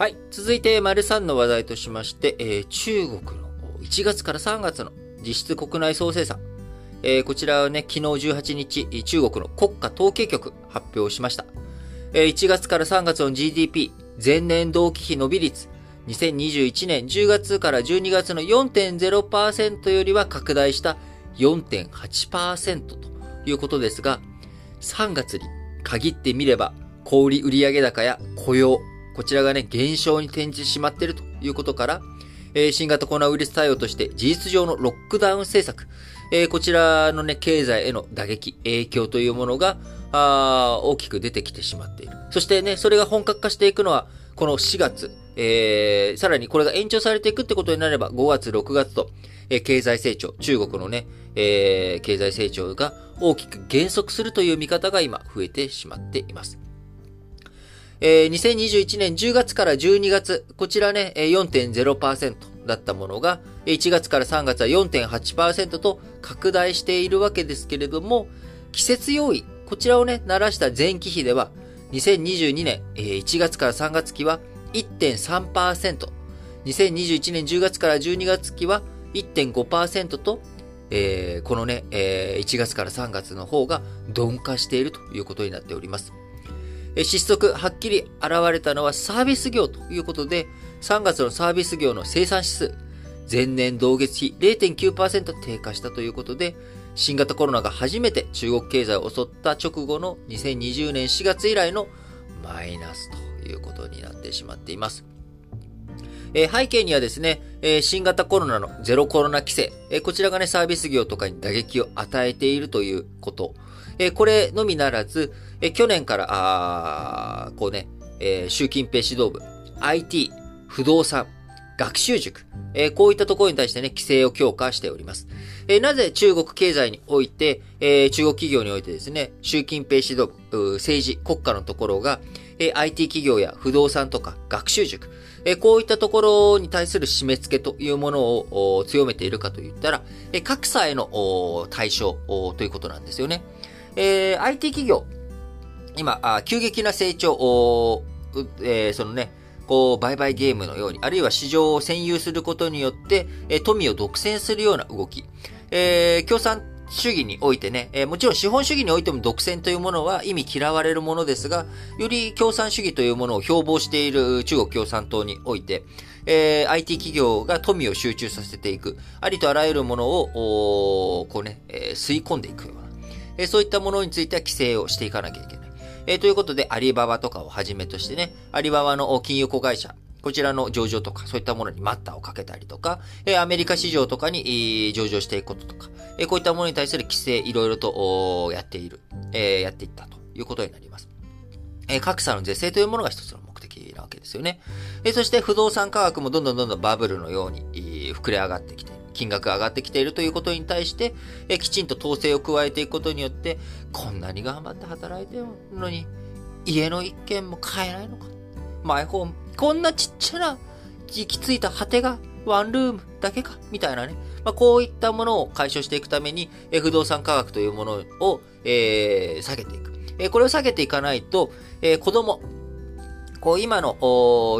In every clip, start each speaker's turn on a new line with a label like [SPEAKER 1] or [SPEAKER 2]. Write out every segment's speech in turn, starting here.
[SPEAKER 1] はい。続いて、丸3の話題としまして、えー、中国の1月から3月の実質国内総生産。えー、こちらはね、昨日18日、中国の国家統計局発表しました。えー、1月から3月の GDP、前年同期比伸び率、2021年10月から12月の4.0%よりは拡大した4.8%ということですが、3月に限ってみれば、小売売上高や雇用、こちらがね、減少に転じてしまっているということから、え、新型コロナウイルス対応として事実上のロックダウン政策、え、こちらのね、経済への打撃、影響というものが、あ大きく出てきてしまっている。そしてね、それが本格化していくのは、この4月、えー、さらにこれが延長されていくってことになれば、5月、6月と、えー、経済成長、中国のね、えー、経済成長が大きく減速するという見方が今増えてしまっています。えー、2021年10月から12月、こちらね、4.0%だったものが、1月から3月は4.8%と拡大しているわけですけれども、季節要因、こちらをね、鳴らした前期比では、2022年1月から3月期は1.3%、2021年10月から12月期は1.5%と、えー、このね、えー、1月から3月の方が鈍化しているということになっております。失速、はっきり現れたのはサービス業ということで、3月のサービス業の生産指数、前年同月比0.9%低下したということで、新型コロナが初めて中国経済を襲った直後の2020年4月以来のマイナスということになってしまっています。えー、背景にはですね、えー、新型コロナのゼロコロナ規制、えー、こちらがね、サービス業とかに打撃を与えているということ。えこれのみならず、え去年から、あこうね、え習近平指導部、IT、不動産、学習塾、えこういったところに対してね、規制を強化しております。えなぜ中国経済において、え中国企業においてですね、習近平指導部、政治、国家のところが、え IT 企業や不動産とか学習塾、えこういったところに対する締め付けというものを強めているかといったら、え格差への対象ということなんですよね。えー、IT 企業、今、あ急激な成長を、えー、そのね、こう、売買ゲームのように、あるいは市場を占有することによって、えー、富を独占するような動き。えー、共産主義においてね、えー、もちろん資本主義においても独占というものは意味嫌われるものですが、より共産主義というものを標榜している中国共産党において、えー、IT 企業が富を集中させていく、ありとあらゆるものを、こうね、えー、吸い込んでいくような、えそういったものについては規制をしていかなきゃいけない。えということで、アリババとかをはじめとしてね、アリババの金融子会社、こちらの上場とか、そういったものに待ったをかけたりとか、えアメリカ市場とかに、上場していくこととか、えこういったものに対する規制、いろいろとやっている、えやっていったということになります。え格差の是正というものが一つの目的なわけですよね。えそして不動産価格もどんどんどんどんバブルのように、膨れ上がってきて、金額が上がってきているということに対して、えきちんと統制を加えていくことによって、こんなに頑張って働いてるのに、家の一軒も買えないのか。マイホーム、こんなちっちゃな、行き着いた果てがワンルームだけか、みたいなね。まあ、こういったものを解消していくために、え不動産価格というものを、えー、下げていく。えこれを下げていかないと、え子供、こう今の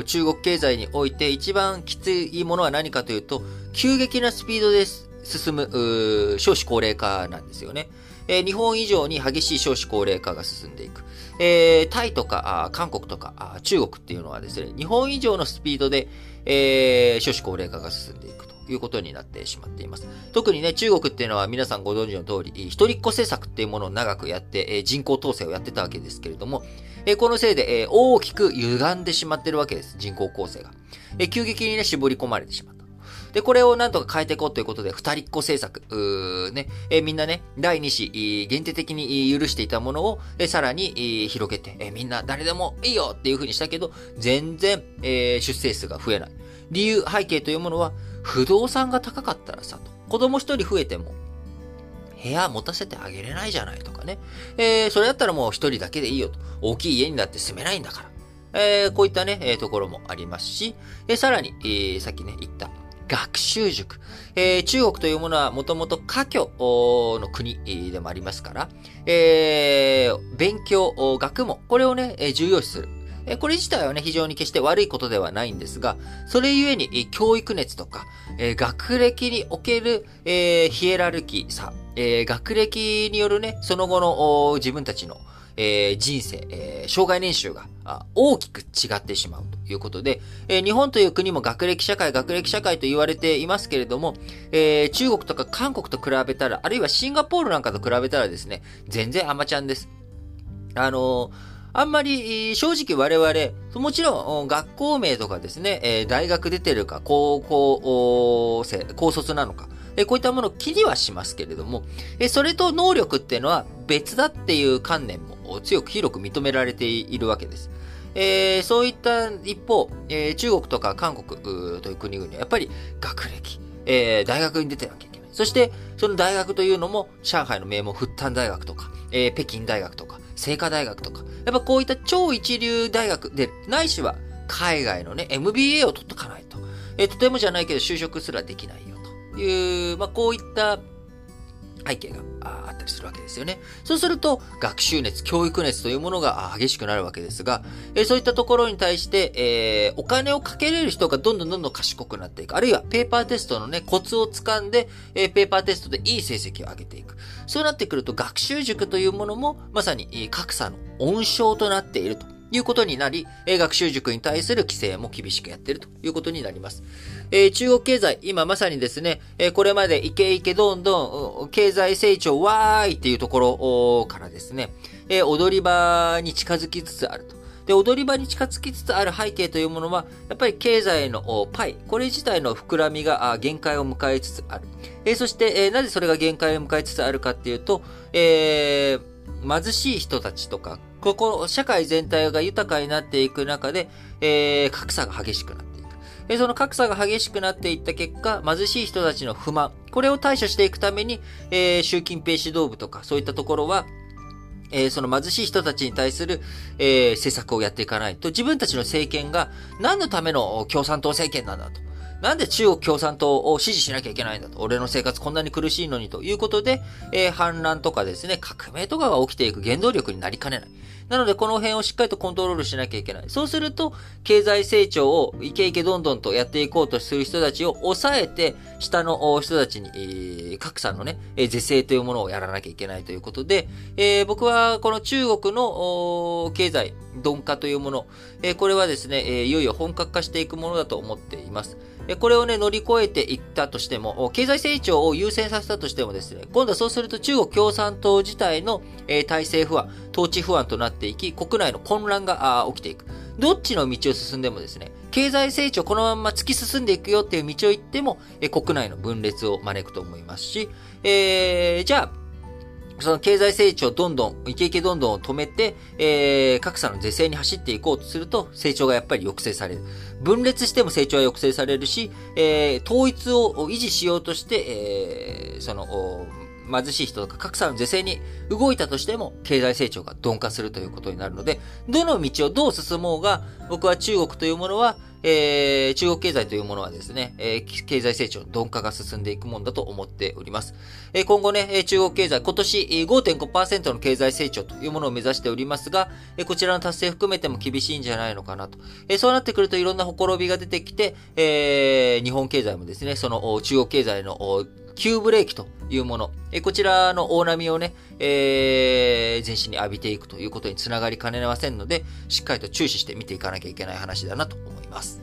[SPEAKER 1] 中国経済において一番きついものは何かというと、急激なスピードで進む少子高齢化なんですよね。え、日本以上に激しい少子高齢化が進んでいく。えー、タイとかあ韓国とかあ中国っていうのはですね、日本以上のスピードで、えー、少子高齢化が進んでいくということになってしまっています。特にね、中国っていうのは皆さんご存知の通り、一人っ子政策っていうものを長くやって、え、人口統制をやってたわけですけれども、え、このせいで、え、大きく歪んでしまってるわけです。人口構成が。え、急激にね、絞り込まれてしまった。で、これをなんとか変えていこうということで、二人っ子政策、ね、え、みんなね、第二子、限定的に許していたものを、え、さらに、え、広げて、え、みんな誰でもいいよっていう風にしたけど、全然、えー、出生数が増えない。理由、背景というものは、不動産が高かったらさ、と。子供一人増えても、部屋持たせてあげれないじゃないとかね。えー、それだったらもう一人だけでいいよと。大きい家になって住めないんだから。えー、こういったね、えー、ところもありますし、えー、さらに、えー、さっきね、言った、学習塾。えー、中国というものはもともと家居の国でもありますから、えー、勉強、学問、これをね、重要視する。えこれ自体はね、非常に決して悪いことではないんですが、それゆえに、教育熱とか、え学歴における、えヒエラルキーさ、え学歴によるね、その後の自分たちの、えー、人生、えー、障害年収が大きく違ってしまうということで、えー、日本という国も学歴社会、学歴社会と言われていますけれども、えー、中国とか韓国と比べたら、あるいはシンガポールなんかと比べたらですね、全然アマちゃんです。あのあんまり正直我々、もちろん学校名とかですね、大学出てるか、高校生、高卒なのか、こういったものを気にはしますけれども、それと能力っていうのは別だっていう観念も強く広く認められているわけです。えー、そういった一方、えー、中国とか韓国という国々はやっぱり学歴、えー、大学に出てなきゃいけない。そして、その大学というのも、上海の名門、復旦大学とか、えー、北京大学とか、清華大学とか、やっぱこういった超一流大学で、ないしは海外のね、MBA を取っとかないと、えー、とてもじゃないけど就職すらできないよという、まあこういった背景があったりするわけですよね。そうすると、学習熱、教育熱というものが激しくなるわけですが、えそういったところに対して、え、お金をかけれる人がどんどんどんどん賢くなっていく。あるいは、ペーパーテストのね、コツをつかんで、え、ペーパーテストでいい成績を上げていく。そうなってくると、学習塾というものも、まさに格差の温床となっていると。いうことになり、え学習塾に対する規制も厳しくやってるということになります。え、中国経済、今まさにですね、え、これまでイケイケどんどん、経済成長わーいっていうところからですね、え、踊り場に近づきつつあると。で、踊り場に近づきつつある背景というものは、やっぱり経済のパイ、これ自体の膨らみが限界を迎えつつある。えー、そして、えー、なぜそれが限界を迎えつつあるかっていうと、えー、貧しい人たちとか、ここ、社会全体が豊かになっていく中で、えー、格差が激しくなっていく。えその格差が激しくなっていった結果、貧しい人たちの不満、これを対処していくために、えー、習近平指導部とか、そういったところは、えー、その貧しい人たちに対する、えー、政策をやっていかないと、自分たちの政権が何のための共産党政権なんだと。なんで中国共産党を支持しなきゃいけないんだと。俺の生活こんなに苦しいのにということで、えー、反乱とかですね、革命とかが起きていく原動力になりかねない。なので、この辺をしっかりとコントロールしなきゃいけない。そうすると、経済成長をイケイケどんどんとやっていこうとする人たちを抑えて、下の人たちに、えー、格差のね、え是正というものをやらなきゃいけないということで、えー、僕はこの中国の経済、鈍化というもの、えー、これはですね、えー、いよいよ本格化していくものだと思っています。これをね、乗り越えていったとしても、経済成長を優先させたとしてもですね、今度はそうすると中国共産党自体の、え、体制不安、統治不安となっていき、国内の混乱が起きていく。どっちの道を進んでもですね、経済成長このまま突き進んでいくよっていう道を行っても、え、国内の分裂を招くと思いますし、えー、じゃあ、その経済成長どんどん、イケイケどんどんを止めて、えー、格差の是正に走っていこうとすると、成長がやっぱり抑制される。分裂しても成長は抑制されるし、えー、統一を維持しようとして、えー、その、貧しい人とか格差の是正に動いたとしても、経済成長が鈍化するということになるので、どの道をどう進もうが、僕は中国というものは、えー、中国経済というものはですね、えー、経済成長の鈍化が進んでいくもんだと思っております。えー、今後ね、中国経済、今年5.5%の経済成長というものを目指しておりますが、え、こちらの達成含めても厳しいんじゃないのかなと。え、そうなってくるといろんなほころびが出てきて、え、日本経済もですね、その中国経済の急ブレーキというもの、えこちらの大波をね、えー、全身に浴びていくということにつながりかねませんので、しっかりと注視して見ていかなきゃいけない話だなと思います。